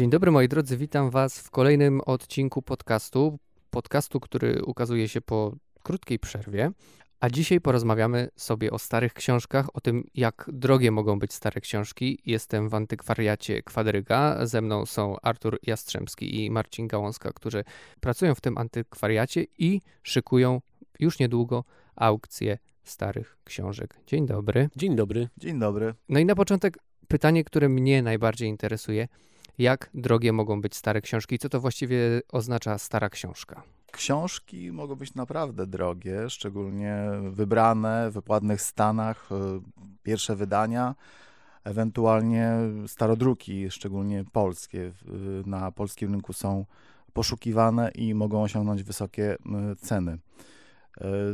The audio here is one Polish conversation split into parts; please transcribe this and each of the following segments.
Dzień dobry moi drodzy, witam Was w kolejnym odcinku podcastu. Podcastu, który ukazuje się po krótkiej przerwie. A dzisiaj porozmawiamy sobie o starych książkach, o tym, jak drogie mogą być stare książki. Jestem w antykwariacie Kwadryga. Ze mną są Artur Jastrzębski i Marcin Gałązka, którzy pracują w tym antykwariacie i szykują już niedługo aukcję starych książek. Dzień dobry. Dzień dobry. Dzień dobry. No i na początek pytanie, które mnie najbardziej interesuje. Jak drogie mogą być stare książki? Co to właściwie oznacza stara książka? Książki mogą być naprawdę drogie, szczególnie wybrane, w ładnych stanach, y, pierwsze wydania, ewentualnie starodruki, szczególnie polskie, na polskim rynku są poszukiwane i mogą osiągnąć wysokie ceny.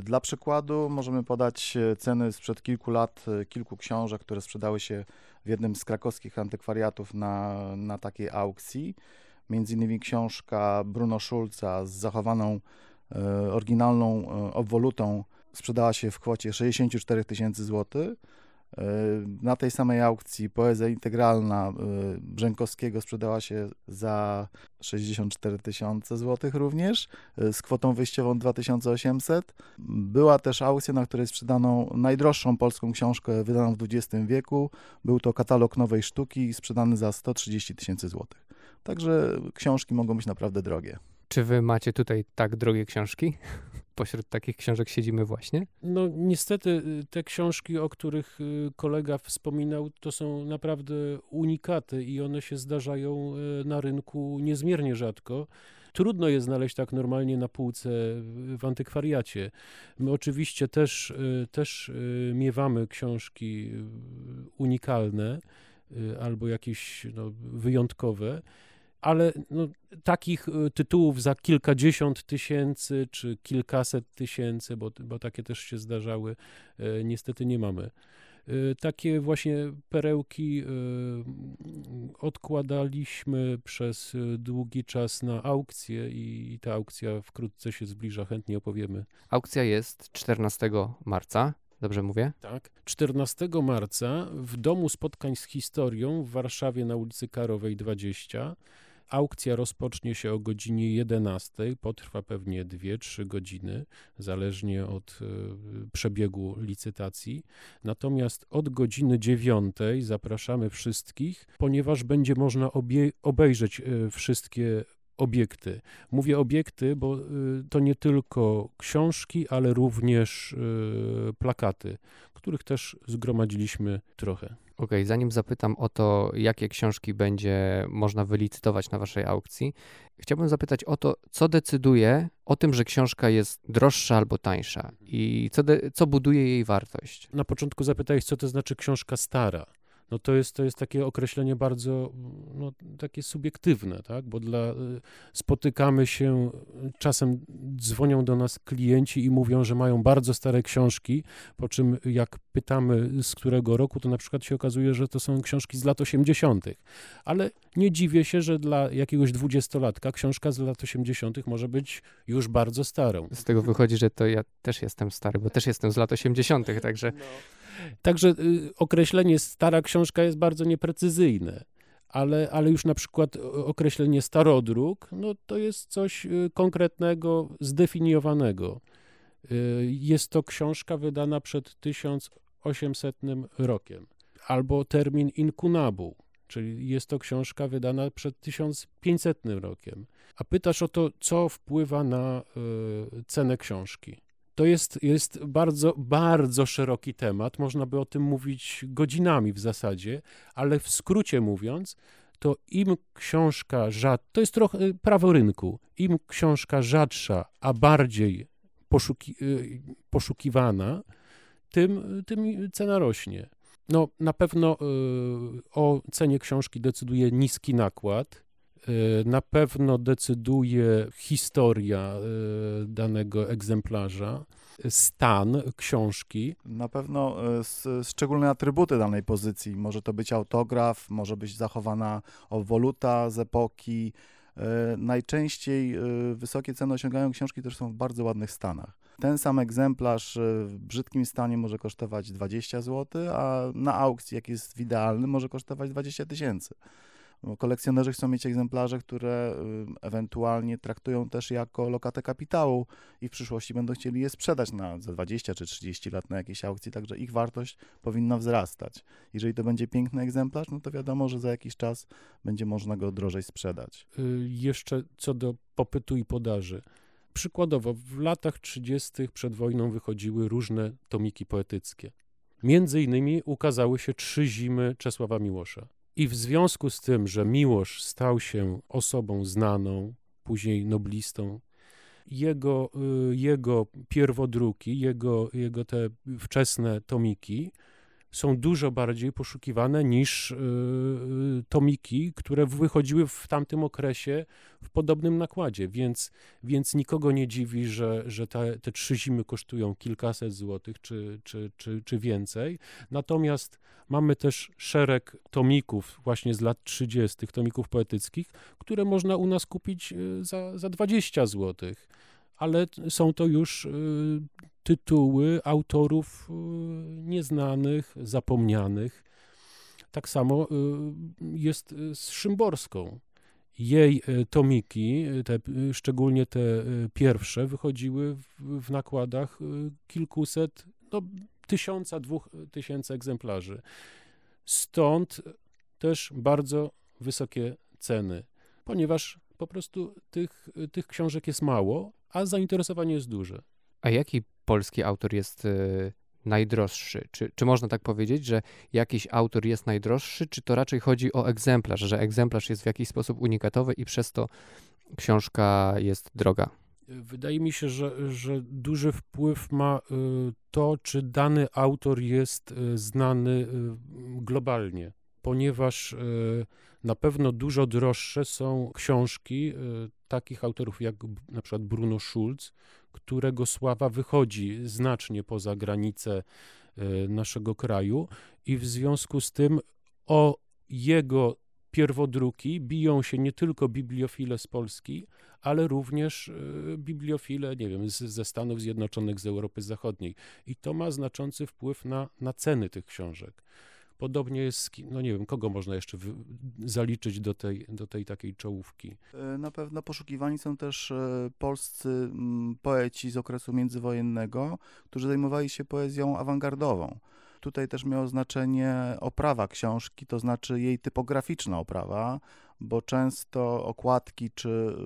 Dla przykładu możemy podać ceny sprzed kilku lat, kilku książek, które sprzedały się w jednym z krakowskich antykwariatów na, na takiej aukcji między innymi książka Bruno Schulza z zachowaną e, oryginalną e, obwolutą sprzedała się w kwocie 64 tysięcy złotych. E, na tej samej aukcji poezja integralna Brzękowskiego sprzedała się za 64 tysiące złotych również, z kwotą wyjściową 2800. Była też aukcja, na której sprzedano najdroższą polską książkę wydaną w XX wieku. Był to katalog nowej sztuki sprzedany za 130 tysięcy złotych. Także książki mogą być naprawdę drogie. Czy wy macie tutaj tak drogie książki? Pośród takich książek siedzimy właśnie? No niestety y, te książki, o których y, kolega wspominał, to są naprawdę unikaty i one się zdarzają y, na rynku niezmiernie rzadko. Trudno je znaleźć tak normalnie na półce w antykwariacie. My oczywiście też, też miewamy książki unikalne albo jakieś no, wyjątkowe ale no, takich y, tytułów za kilkadziesiąt tysięcy czy kilkaset tysięcy, bo, bo takie też się zdarzały, y, niestety nie mamy. Y, takie właśnie perełki odkładaliśmy przez długi czas na aukcję i ta aukcja wkrótce się zbliża, chętnie opowiemy. Aukcja jest 14 marca. Dobrze mówię? Tak. 14 marca w Domu Spotkań z Historią w Warszawie na ulicy Karowej 20 Aukcja rozpocznie się o godzinie 11, potrwa pewnie 2-3 godziny, zależnie od e, przebiegu licytacji. Natomiast od godziny 9 zapraszamy wszystkich, ponieważ będzie można obejrzeć e, wszystkie obiekty. Mówię obiekty, bo e, to nie tylko książki, ale również plakaty, których też zgromadziliśmy trochę. Okej, okay, zanim zapytam o to, jakie książki będzie można wylicytować na waszej aukcji, chciałbym zapytać o to, co decyduje o tym, że książka jest droższa albo tańsza i co, de, co buduje jej wartość. Na początku zapytałeś, co to znaczy książka stara no to jest, to jest takie określenie bardzo no, takie subiektywne, tak? bo dla, y, spotykamy się, czasem dzwonią do nas klienci i mówią, że mają bardzo stare książki, po czym jak pytamy z którego roku, to na przykład się okazuje, że to są książki z lat 80., ale nie dziwię się, że dla jakiegoś dwudziestolatka książka z lat 80. może być już bardzo starą. Z tego wychodzi, że to ja też jestem stary, bo też jestem z lat 80., także... No. Także y, określenie stara książka jest bardzo nieprecyzyjne. Ale, ale już na przykład określenie starodruk, no to jest coś y, konkretnego, zdefiniowanego. Y, jest to książka wydana przed 1800 rokiem. Albo termin inkunabu, czyli jest to książka wydana przed 1500 rokiem. A pytasz o to, co wpływa na y, cenę książki. To jest, jest bardzo, bardzo szeroki temat. Można by o tym mówić godzinami w zasadzie, ale w skrócie mówiąc, to im książka rzadsza, to jest trochę y, prawo rynku, im książka rzadsza, a bardziej poszuki, y, poszukiwana, tym, tym cena rośnie. No, na pewno y, o cenie książki decyduje niski nakład, na pewno decyduje historia y, danego egzemplarza, stan książki. Na pewno y, szczególne atrybuty danej pozycji. Może to być autograf, może być zachowana obwoluta z epoki. Najczęściej wysokie ceny osiągają książki, które są w bardzo ładnych stanach. Ten sam egzemplarz w brzydkim stanie może kosztować 20 zł, a na aukcji, jak jest w idealnym, może kosztować 20 tysięcy. Kolekcjonerzy chcą mieć egzemplarze, które ewentualnie traktują też jako lokatę kapitału i w przyszłości będą chcieli je sprzedać na za 20 czy 30 lat na jakiejś aukcji, także ich wartość powinna wzrastać. Jeżeli to będzie piękny egzemplarz, no to wiadomo, że za jakiś czas będzie można go drożej sprzedać. Y, jeszcze co do popytu i podaży. Przykładowo, w latach 30. przed wojną wychodziły różne tomiki poetyckie. Między innymi ukazały się trzy zimy Czesława Miłosza. I w związku z tym, że Miłosz stał się osobą znaną, później noblistą, jego, y, jego pierwodruki, jego, jego te wczesne tomiki są dużo bardziej poszukiwane niż y, y, tomiki, które wychodziły w tamtym okresie w podobnym nakładzie, więc, więc nikogo nie dziwi, że, że te, te trzy zimy kosztują kilkaset złotych czy, czy, czy, czy więcej. Natomiast mamy też szereg tomików właśnie z lat 30., tomików poetyckich, które można u nas kupić y, za, za 20 złotych ale są to już tytuły autorów y, nieznanych, zapomnianych. Tak samo y, jest z Szymborską. Jej y, tomiki, te, szczególnie te pierwsze, wychodziły w, nakładach kilkuset, no, tysiąca, dwóch tysięcy egzemplarzy. Stąd też bardzo wysokie ceny, ponieważ po prostu tych, tych książek jest mało, a zainteresowanie jest duże. A jaki polski autor jest y, najdroższy? Czy, czy można tak powiedzieć, że jakiś autor jest najdroższy, czy to raczej chodzi o egzemplarz, że egzemplarz jest w jakiś sposób unikatowy i przez to książka jest droga? Wydaje mi się, że, że duży wpływ ma y, to, czy dany autor jest y, znany globalnie, ponieważ na pewno dużo droższe są książki takich autorów jak na przykład Bruno Schulz, którego sława wychodzi znacznie poza granice e, naszego kraju i w związku z tym o jego pierwodruki biją się nie tylko bibliofile z Polski, ale również e, bibliofile, nie wiem, z, ze Stanów Zjednoczonych, z Europy Zachodniej. I to ma znaczący wpływ na, na ceny tych książek. Podobnie jest, no nie wiem, kogo można jeszcze zaliczyć do tej, do tej takiej czołówki. E, na pewno poszukiwani są też e, polscy mm, poeci z okresu międzywojennego, którzy zajmowali się poezją awangardową. Tutaj też miało znaczenie oprawa książki, to znaczy jej typograficzna oprawa, bo często okładki czy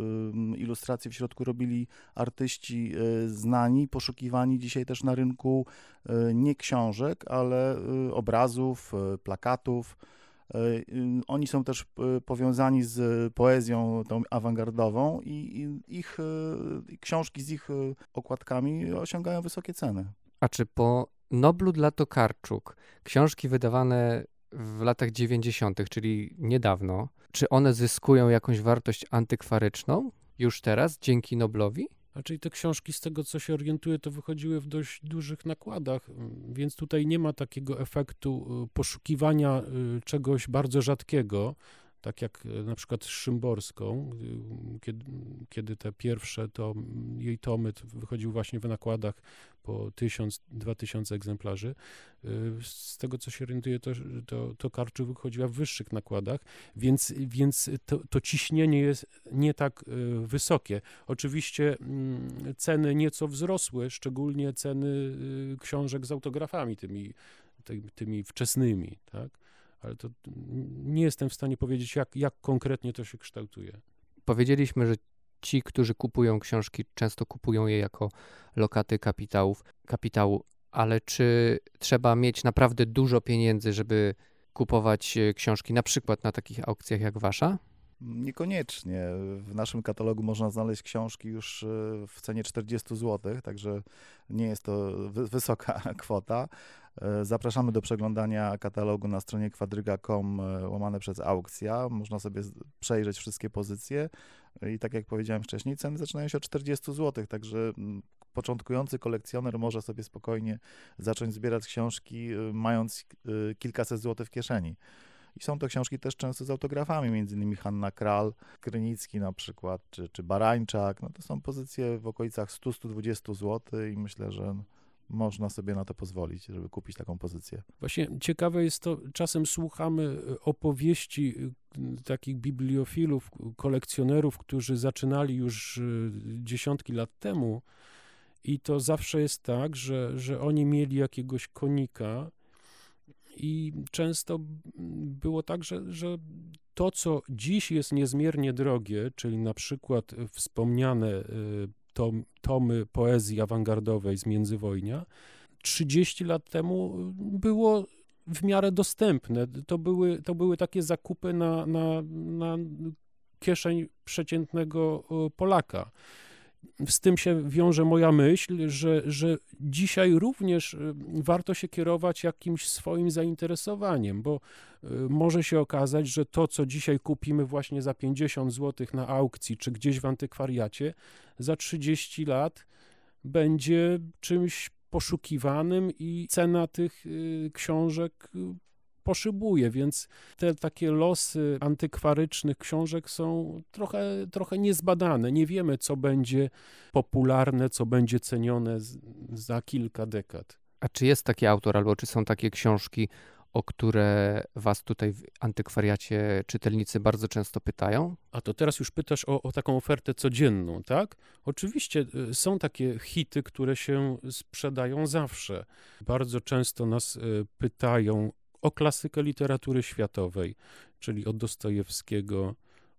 ilustracje w środku robili artyści y, znani, poszukiwani dzisiaj też na rynku y, nie książek, ale y, obrazów, plakatów. Oni są też powiązani z poezją tą awangardową i ich książki z ich okładkami osiągają wysokie ceny. A czy po Noblu dla Tokarczuk książki wydawane w latach 90., czyli niedawno, czy one zyskują jakąś wartość antykwaryczną już teraz dzięki Noblowi? Raczej te książki, z tego co się orientuję, to wychodziły w dość dużych nakładach, więc tutaj nie ma takiego efektu y, poszukiwania y, czegoś bardzo rzadkiego, tak jak e, na przykład Szymborską, kiedy, kiedy te pierwsze, to jej tomy wychodził właśnie w nakładach po tysiąc, dwa tysiące egzemplarzy. E, z tego, co się orientuję, to, to, to Karczu wychodziła w wyższych nakładach, więc, więc to, to ciśnienie jest nie tak e, wysokie. Oczywiście mm, ceny nieco wzrosły, szczególnie ceny książek z autografami, tymi, tymi wczesnymi, tak? Ale to nie jestem w stanie powiedzieć, jak, jak konkretnie to się kształtuje. Powiedzieliśmy, że ci, którzy kupują książki, często kupują je jako lokaty kapitałów, kapitału, ale czy trzeba mieć naprawdę dużo pieniędzy, żeby kupować e, książki, na przykład na takich aukcjach jak wasza? Niekoniecznie. W naszym katalogu można znaleźć książki już e, w cenie 40 zł, także nie jest to wysoka kwota. E, zapraszamy do przeglądania katalogu na stronie kwadryga.com e, łamane przez aukcja. Można sobie przejrzeć wszystkie pozycje i tak jak powiedziałem wcześniej, ceny zaczynają się od 40 zł, także początkujący kolekcjoner może sobie spokojnie zacząć zbierać książki, mając kilkaset złotych w kieszeni. I są to książki też często z autografami, między innymi Hanna Kral, Krynicki na przykład, czy, czy Barańczak. No to są pozycje w okolicach 100-120 zł i myślę, że można sobie na to pozwolić, żeby kupić taką pozycję. Właśnie ciekawe jest to, czasem słuchamy e, opowieści e, takich bibliofilów, kolekcjonerów, którzy zaczynali już e, dziesiątki lat temu i to zawsze jest tak, że, że oni mieli jakiegoś konika i często było tak, że, że to, co dziś jest niezmiernie drogie, czyli na przykład wspomniane tom, tomy poezji awangardowej z międzywojnia, 30 lat temu było w miarę dostępne. To były, to były takie zakupy na, na, na kieszeń przeciętnego Polaka z tym się wiąże moja myśl, że, że dzisiaj również y, warto się kierować jakimś swoim zainteresowaniem, bo y, może się okazać, że to, co dzisiaj kupimy właśnie za 50 zł na aukcji czy gdzieś w antykwariacie, za 30 lat będzie czymś poszukiwanym i cena tych y, książek poszybuje, więc te takie losy antykwarycznych książek są trochę, trochę niezbadane. Nie wiemy, co będzie popularne, co będzie cenione z, za kilka dekad. A czy jest taki autor, albo czy są takie książki, o które was tutaj w antykwariacie czytelnicy bardzo często pytają? A to teraz już pytasz o, o, taką ofertę codzienną, tak? Oczywiście y, są takie hity, które się sprzedają zawsze. Bardzo często nas y, pytają o klasykę literatury światowej, czyli od Dostojewskiego,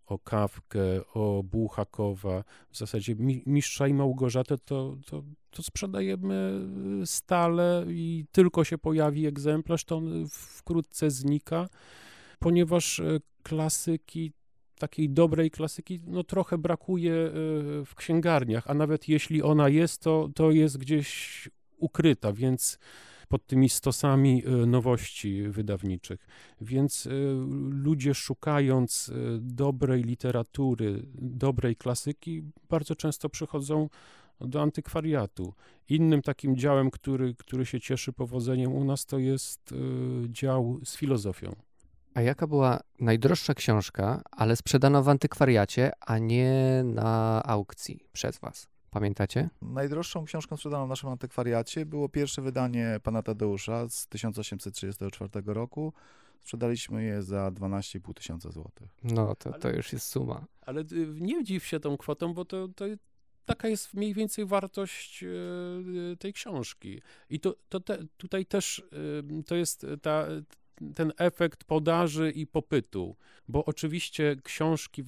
o Kawkę, o Bułhakowa, w zasadzie Mistrza i Małgorzatę, to, to, to sprzedajemy stale i tylko się pojawi egzemplarz, to on wkrótce znika, ponieważ e, klasyki, takiej dobrej klasyki, no trochę brakuje e, w księgarniach, a nawet jeśli ona jest, to, to jest gdzieś ukryta, więc pod tymi stosami e, nowości wydawniczych. Więc e, ludzie szukając e, dobrej literatury, dobrej klasyki, bardzo często przychodzą do antykwariatu. Innym takim działem, który, który się cieszy powodzeniem u nas, to jest dział z filozofią. A jaka była najdroższa książka, ale sprzedana w antykwariacie, a nie na aukcji przez Was? Pamiętacie? Najdroższą książką sprzedaną w naszym antykwariacie było pierwsze wydanie pana Tadeusza z 1834 roku. Sprzedaliśmy je za 12,5 tysiąca złotych. No, to, to już jest suma. Ale y, nie dziw się tą kwotą, bo to, to taka jest mniej więcej wartość y, tej książki. I to, to te, tutaj też y, to jest ta, ten efekt podaży i popytu, bo oczywiście książki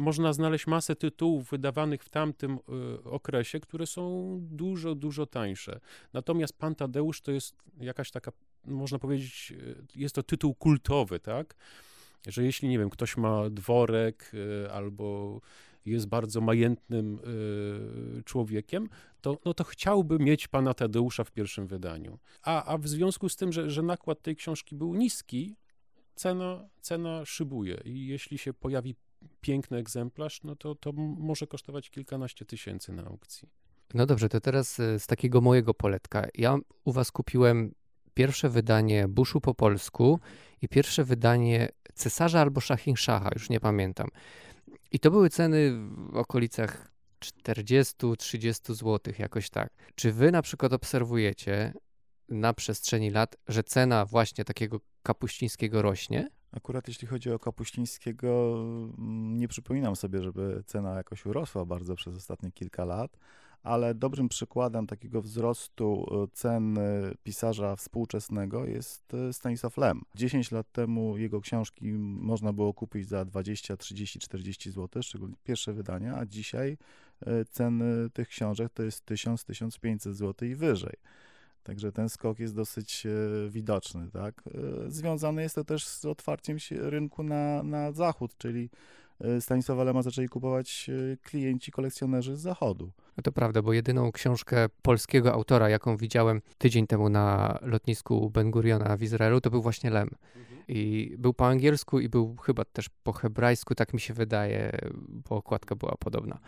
można znaleźć masę tytułów wydawanych w tamtym y, okresie, które są dużo, dużo tańsze. Natomiast Pan Tadeusz to jest jakaś taka, można powiedzieć, y, jest to tytuł kultowy, tak? Że jeśli, nie wiem, ktoś ma dworek y, albo jest bardzo majętnym człowiekiem, to, no to chciałby mieć pana Tadeusza w pierwszym wydaniu. A, a w związku z tym, że, że nakład tej książki był niski, cena, cena szybuje i jeśli się pojawi piękny egzemplarz, no to, to może kosztować kilkanaście tysięcy na aukcji. No dobrze, to teraz e, z takiego mojego poletka. Ja u was kupiłem pierwsze wydanie Buszu po polsku i pierwsze wydanie Cesarza albo Szachinszacha, już nie pamiętam. I to były ceny w okolicach 40-30 zł, jakoś tak. Czy wy na przykład obserwujecie na przestrzeni lat, że cena właśnie takiego kapuścińskiego rośnie? Akurat jeśli chodzi o Kapuścińskiego, mm, nie przypominam sobie, żeby cena jakoś urosła bardzo przez ostatnie kilka lat, ale dobrym przykładem takiego wzrostu e, cen pisarza współczesnego jest e, Stanisław Lem. 10 lat temu jego książki można było kupić za 20, 30, 40 zł, szczególnie pierwsze wydania, a dzisiaj e, ceny tych książek to jest 1000, 1500 zł i wyżej. Także ten skok jest dosyć e, widoczny, tak? E, związane jest to też z otwarciem się rynku na, na zachód, czyli e, Stanisława Lema zaczęli kupować klienci, kolekcjonerzy z zachodu. No to prawda, bo jedyną książkę polskiego autora, jaką widziałem tydzień temu na lotnisku Ben Guriona w Izraelu, to był właśnie Lem. Mhm. I był po angielsku i był chyba też po hebrajsku, tak mi się wydaje, bo okładka była podobna.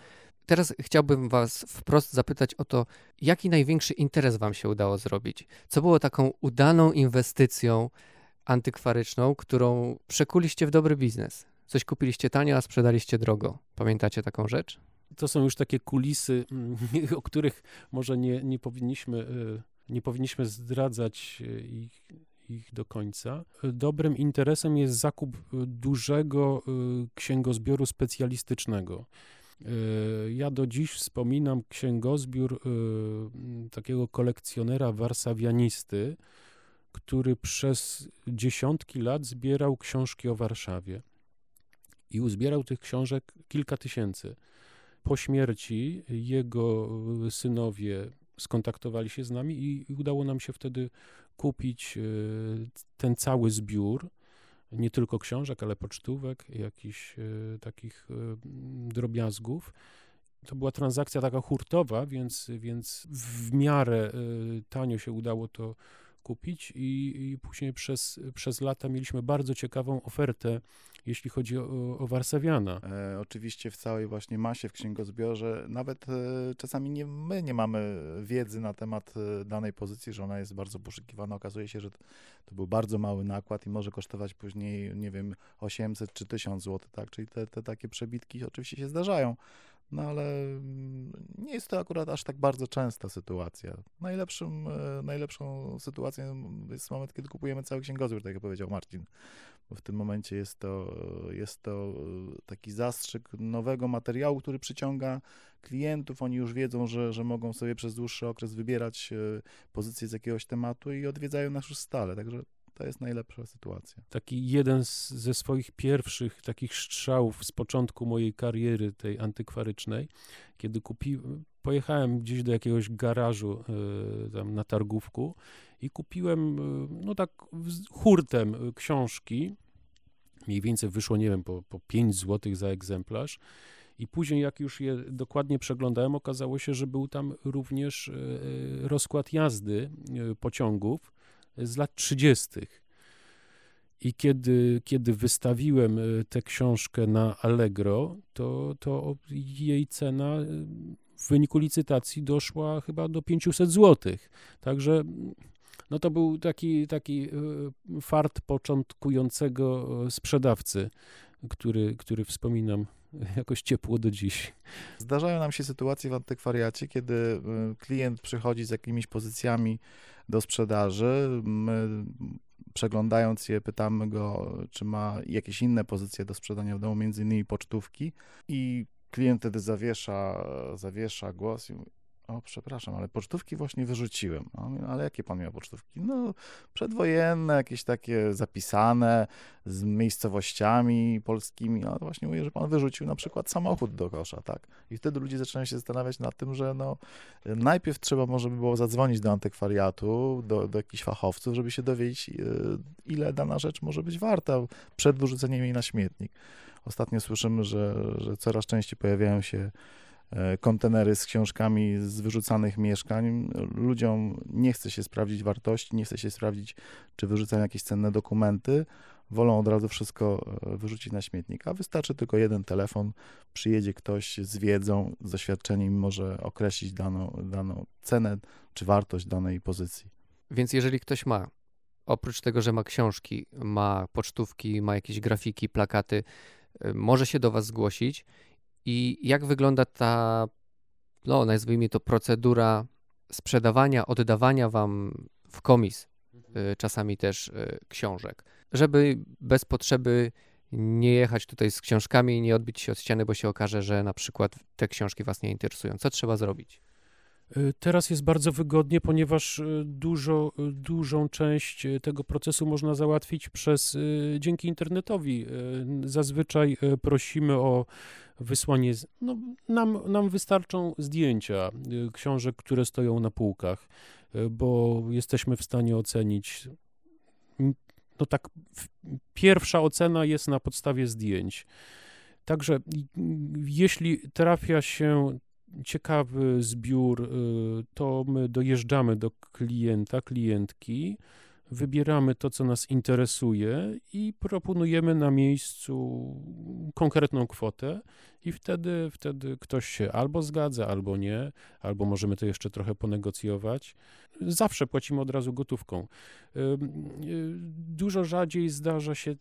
Teraz chciałbym Was wprost zapytać o to, jaki największy interes Wam się udało zrobić? Co było taką udaną inwestycją antykwaryczną, którą przekuliście w dobry biznes? Coś kupiliście tanio, a sprzedaliście drogo. Pamiętacie taką rzecz? To są już takie kulisy, mm, o których może nie, nie powinniśmy y, Nie powinniśmy zdradzać e, ich, ich do końca. Dobrym interesem jest zakup dużego księgozbioru specjalistycznego. Ja do dziś wspominam księgozbiór takiego kolekcjonera warszawianisty, który przez dziesiątki lat zbierał książki o Warszawie. I uzbierał tych książek kilka tysięcy. Po śmierci jego synowie skontaktowali się z nami i udało nam się wtedy kupić e, ten cały zbiór, nie tylko książek, ale pocztówek, jakichś e, takich e, drobiazgów. To była transakcja taka hurtowa, więc, więc w miarę tanio się udało to kupić i, i później przez, przez lata mieliśmy bardzo ciekawą ofertę, jeśli chodzi o, o Warsawiana. E, oczywiście w całej właśnie masie w księgozbiorze, nawet e, czasami nie, my nie mamy wiedzy na temat e, danej pozycji, że ona jest bardzo poszukiwana. Okazuje się, że to, to był bardzo mały nakład i może kosztować później, nie wiem, 800 czy 1000 zł, tak? Czyli te, te takie przebitki oczywiście się zdarzają no ale mm, nie jest to akurat aż tak bardzo częsta sytuacja. Najlepszym, e, najlepszą sytuacją jest moment, kiedy kupujemy cały księgozbiór, tak jak powiedział Marcin. W tym momencie jest to, jest to e, taki zastrzyk nowego materiału, który przyciąga klientów. Oni już wiedzą, że, że mogą sobie przez dłuższy okres wybierać e, pozycję z jakiegoś tematu i odwiedzają nas już stale. Także to jest najlepsza sytuacja. Taki jeden z, ze swoich pierwszych takich strzałów z początku mojej kariery tej antykwarycznej, kiedy kupi, pojechałem gdzieś do jakiegoś garażu y, tam na targówku i kupiłem, y, no tak hurtem y, książki, mniej więcej wyszło, nie wiem, po, po 5 zł za egzemplarz. I później, jak już je dokładnie przeglądałem, okazało się, że był tam również rozkład jazdy pociągów z lat 30. I kiedy, kiedy wystawiłem e, tę książkę na Allegro, to, to jej cena e, w wyniku licytacji doszła chyba do 500 zł. Także no to był taki, taki e, fart początkującego sprzedawcy, który, który wspominam jakoś ciepło do dziś. Zdarzają nam się sytuacje w antykwariacie, kiedy klient przychodzi z jakimiś pozycjami do sprzedaży. My przeglądając je, pytamy go, czy ma jakieś inne pozycje do sprzedania w domu, między innymi pocztówki i klient wtedy zawiesza, zawiesza głos i mówi, o, przepraszam, ale pocztówki właśnie wyrzuciłem. ale jakie pan miał pocztówki? No, przedwojenne, jakieś takie zapisane, z miejscowościami polskimi. No, właśnie mówię, że pan wyrzucił na przykład samochód do kosza, tak? I wtedy ludzie zaczynają się zastanawiać nad tym, że no, najpierw trzeba może by było zadzwonić do antykwariatu, do, do jakichś fachowców, żeby się dowiedzieć, e, ile dana rzecz może być warta przed wyrzuceniem jej na śmietnik. Ostatnio słyszymy, że, że coraz częściej pojawiają się E, kontenery z książkami z wyrzucanych mieszkań. Ludziom nie chce się sprawdzić wartości, nie chce się sprawdzić, czy wyrzucają jakieś cenne dokumenty. Wolą od razu wszystko e, wyrzucić na śmietnik, a wystarczy tylko jeden telefon, przyjedzie ktoś z wiedzą, z doświadczeniem, może określić daną, daną cenę czy wartość danej pozycji. Więc jeżeli ktoś ma, oprócz tego, że ma książki, ma pocztówki, ma jakieś grafiki, plakaty, może się do Was zgłosić i jak wygląda ta, no nazwijmy to procedura sprzedawania, oddawania wam w komis, mhm. y, czasami też y, książek, żeby bez potrzeby nie jechać tutaj z książkami i nie odbić się od ściany, bo się okaże, że na przykład te książki was nie interesują. Co trzeba zrobić? Y, teraz jest bardzo wygodnie, ponieważ dużo, dużą część tego procesu można załatwić przez dzięki internetowi. Zazwyczaj prosimy o wysłanie, no, nam, nam wystarczą zdjęcia y, książek, które stoją na półkach, y, bo jesteśmy w stanie ocenić, no tak, pierwsza ocena jest na podstawie zdjęć. Także jeśli trafia się ciekawy zbiór, y, to my dojeżdżamy do klienta, klientki, wybieramy to, co nas interesuje i proponujemy na miejscu konkretną kwotę i wtedy, wtedy ktoś się albo zgadza, albo nie, albo możemy to jeszcze trochę ponegocjować. Zawsze płacimy od razu gotówką. Y, dużo rzadziej zdarza się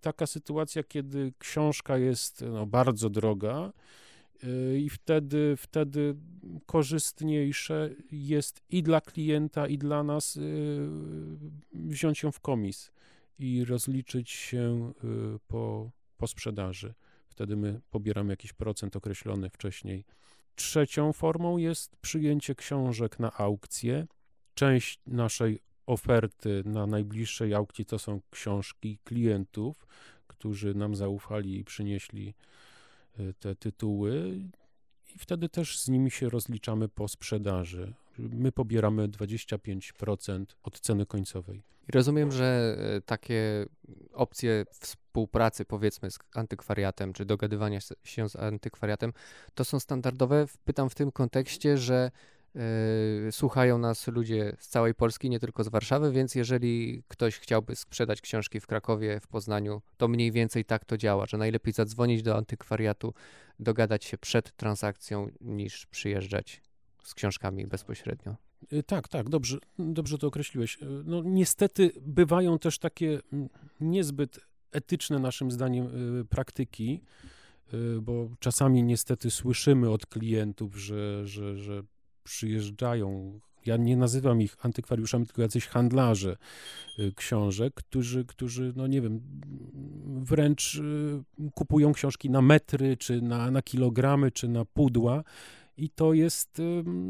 taka sytuacja, kiedy książka jest no, bardzo droga i wtedy, wtedy korzystniejsze jest i dla klienta, i dla nas y, wziąć ją w komis i rozliczyć się y, po, po sprzedaży. Wtedy my pobieramy jakiś procent określony wcześniej. Trzecią formą jest przyjęcie książek na aukcję. Część naszej oferty na najbliższej aukcji to są książki klientów, którzy nam zaufali i przynieśli y, te tytuły, i wtedy też z nimi się rozliczamy po sprzedaży. My pobieramy 25% od ceny końcowej. Rozumiem, że e, takie opcje współpracy, powiedzmy, z antykwariatem, czy dogadywania się z antykwariatem, to są standardowe. Pytam w tym kontekście, że słuchają nas ludzie z całej Polski, nie tylko z Warszawy, więc jeżeli ktoś chciałby sprzedać książki w Krakowie, w Poznaniu, to mniej więcej tak to działa, że najlepiej zadzwonić do antykwariatu, dogadać się przed transakcją, niż przyjeżdżać z książkami bezpośrednio. Y, tak, tak, dobrze, dobrze to określiłeś. Y, no, niestety bywają też takie mm, niezbyt etyczne, naszym zdaniem, y, praktyki, bo czasami niestety słyszymy od klientów, że, że, że przyjeżdżają. Ja nie nazywam ich antykwariuszami, tylko jacyś handlarze książek, którzy, którzy no nie wiem, wręcz kupują książki na metry, czy na, na kilogramy, czy na pudła i to jest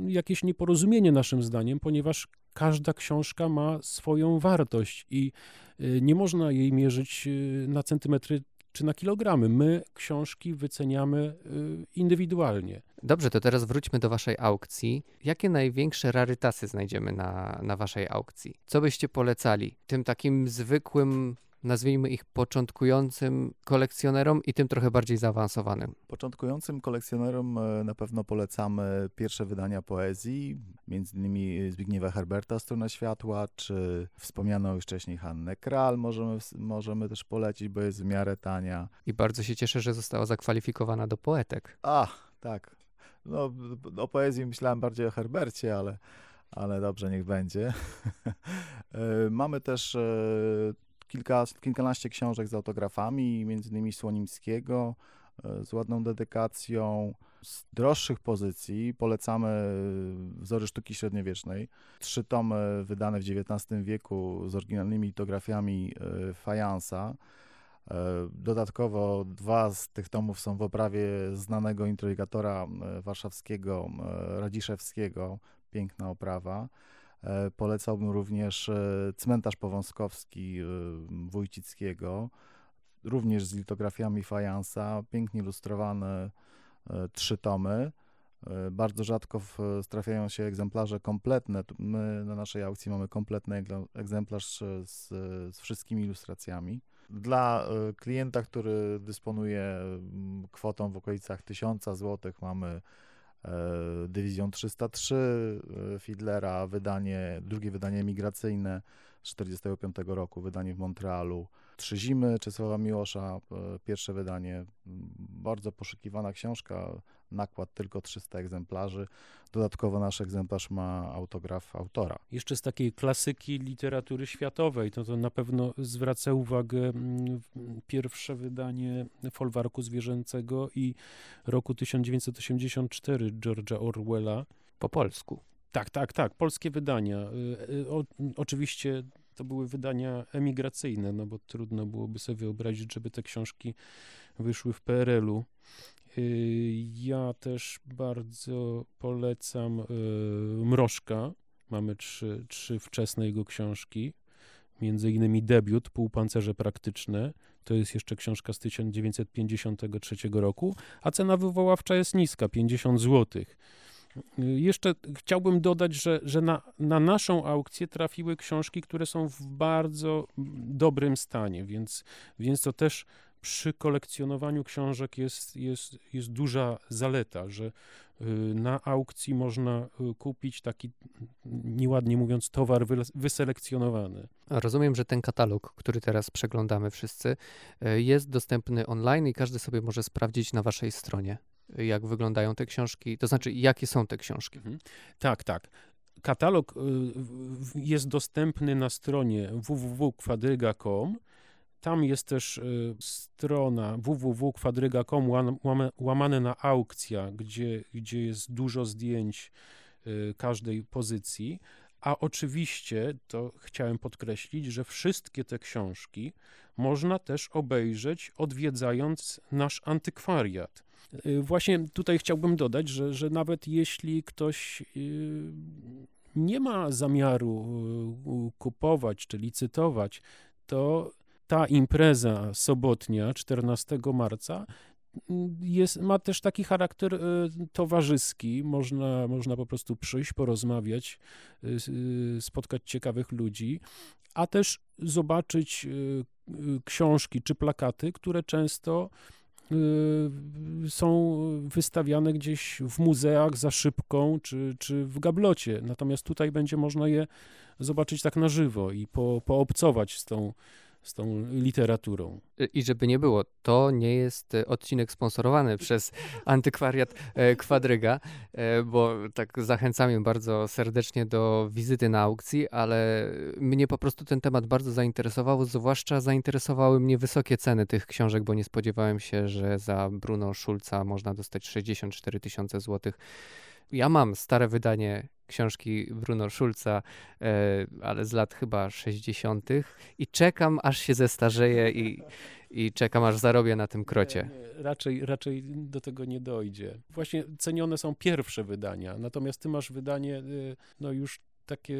jakieś nieporozumienie naszym zdaniem, ponieważ każda książka ma swoją wartość i y, nie można jej mierzyć y, na centymetry czy na kilogramy. My książki wyceniamy y, indywidualnie. Dobrze, to teraz wróćmy do waszej aukcji. Jakie największe rarytasy znajdziemy na, na waszej aukcji? Co byście polecali tym takim zwykłym nazwijmy ich początkującym kolekcjonerom i tym trochę bardziej zaawansowanym? Początkującym kolekcjonerom e, na pewno polecamy pierwsze wydania poezji, między innymi Zbigniewa Herberta Struna Światła, czy wspomnianą już wcześniej Hannę Kral możemy, możemy też polecić, bo jest w miarę tania. I bardzo się cieszę, że została zakwalifikowana do poetek. A, tak. No, o poezji myślałem bardziej o Herbercie, ale ale dobrze, niech będzie. E, mamy też e, kilka, kilkanaście książek z autografami, między innymi Słonimskiego, e, z ładną dedykacją. Z droższych pozycji polecamy e, Wzory Sztuki Średniowiecznej. Trzy tomy wydane w XIX wieku z oryginalnymi litografiami e, fajansa. Dodatkowo dwa z tych tomów są w oprawie znanego introligatora warszawskiego Radziszewskiego. Piękna oprawa. E, polecałbym również e, Cmentarz Powązkowski e, Wójcickiego, również z litografiami fajansa, pięknie ilustrowane trzy tomy. Bardzo rzadko trafiają się egzemplarze kompletne. My na naszej aukcji mamy kompletny egzemplarz z, z wszystkimi ilustracjami. Dla klienta, który dysponuje kwotą w okolicach 1000 zł, mamy E, Dywizją 303 e, Fiedlera, wydanie, drugie wydanie migracyjne z 1945 roku, wydanie w Montrealu. Trzy zimy Czesława Miłosza, e, pierwsze wydanie, bardzo poszukiwana książka, nakład tylko 300 egzemplarzy. Dodatkowo nasz egzemplarz ma autograf autora. Jeszcze z takiej klasyki literatury światowej, to, to na pewno zwraca uwagę mm, pierwsze wydanie Folwarku Zwierzęcego i roku 1984 George'a Orwella. Po polsku. Tak, tak, tak, polskie wydania. Y, y, o, oczywiście to były wydania emigracyjne, no bo trudno byłoby sobie wyobrazić, żeby te książki wyszły w PRL-u. Y, ja też bardzo polecam Mrożka. Mamy trzy, trzy wczesne jego książki, między innymi debiut Półpancerze Praktyczne. To jest jeszcze książka z 1953 roku, a cena wywoławcza jest niska, 50 złotych. Jeszcze chciałbym dodać, że, że na, na naszą aukcję trafiły książki, które są w bardzo dobrym stanie, więc, więc to też przy kolekcjonowaniu książek jest, jest, jest duża zaleta, że y, na aukcji można y, kupić taki, nieładnie mówiąc, towar wyselekcjonowany. Rozumiem, że ten katalog, który teraz przeglądamy wszyscy, y, jest dostępny online i każdy sobie może sprawdzić na waszej stronie jak wyglądają te książki, to znaczy jakie są te książki. Mhm. Tak, tak. Katalog y, jest dostępny na stronie www.kwadryga.com. Tam jest też y, strona www.kwadryga.com łamane na aukcja, gdzie, gdzie jest dużo zdjęć y, każdej pozycji. A oczywiście, to chciałem podkreślić, że wszystkie te książki można też obejrzeć odwiedzając nasz antykwariat. Y, właśnie tutaj chciałbym dodać, że, że nawet jeśli ktoś nie ma zamiaru kupować czy licytować, to ta impreza sobotnia 14 marca jest, ma też taki charakter towarzyski. Można, można po prostu przyjść, porozmawiać, spotkać ciekawych ludzi, a też zobaczyć książki czy plakaty, które często są wystawiane gdzieś w muzeach za szybką czy, czy w gablocie. Natomiast tutaj będzie można je zobaczyć tak na żywo i po, poobcować z tą z tą literaturą. I żeby nie było, to nie jest e, odcinek sponsorowany przez antykwariat e, Kwadryga, e, bo tak zachęcamy bardzo serdecznie do wizyty na aukcji, ale mnie po prostu ten temat bardzo zainteresował, zwłaszcza zainteresowały mnie wysokie ceny tych książek, bo nie spodziewałem się, że za Bruno Schulza można dostać 64 tysiące złotych ja mam stare wydanie książki Bruno Schulza, e, ale z lat chyba 60. i czekam, aż się zestarzeję i, i czekam, aż zarobię na tym krocie. Nie, raczej, raczej do tego nie dojdzie. Właśnie cenione są pierwsze wydania, natomiast ty masz wydanie y, no już takie,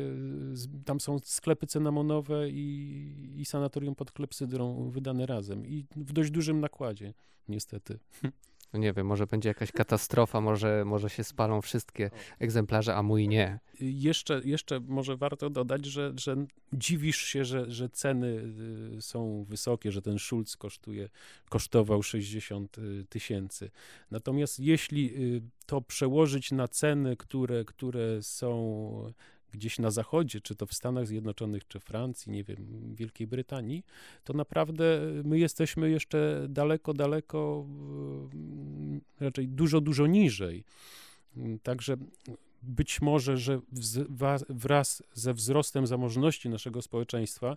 tam są sklepy cynamonowe i, i sanatorium pod klepsydrą wydane razem i w dość dużym nakładzie, niestety. No nie wiem, może będzie jakaś katastrofa, może, może się spalą wszystkie egzemplarze, a mój nie. Jeszcze, jeszcze może warto dodać, że, że dziwisz się, że, że ceny y, są wysokie, że ten Schulz kosztuje, kosztował 60 y, tysięcy. Natomiast jeśli y, to przełożyć na ceny, które, które są gdzieś na zachodzie, czy to w Stanach Zjednoczonych, czy Francji, nie wiem, Wielkiej Brytanii, to naprawdę my jesteśmy jeszcze daleko, daleko, mm, raczej dużo, dużo niżej. Także być może, że wraz ze wzrostem zamożności naszego społeczeństwa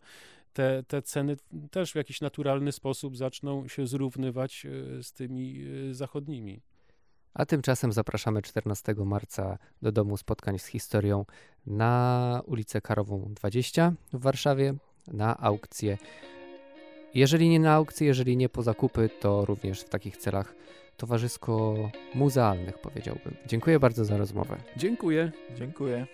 te, te ceny też w jakiś naturalny sposób zaczną się zrównywać e, z tymi zachodnimi. A tymczasem zapraszamy 14 marca do Domu Spotkań z Historią na ulicę Karową 20 w Warszawie na aukcję. Jeżeli nie na aukcję, jeżeli nie po zakupy, to również w takich celach towarzysko-muzealnych powiedziałbym. Dziękuję bardzo za rozmowę. Dziękuję. Dziękuję.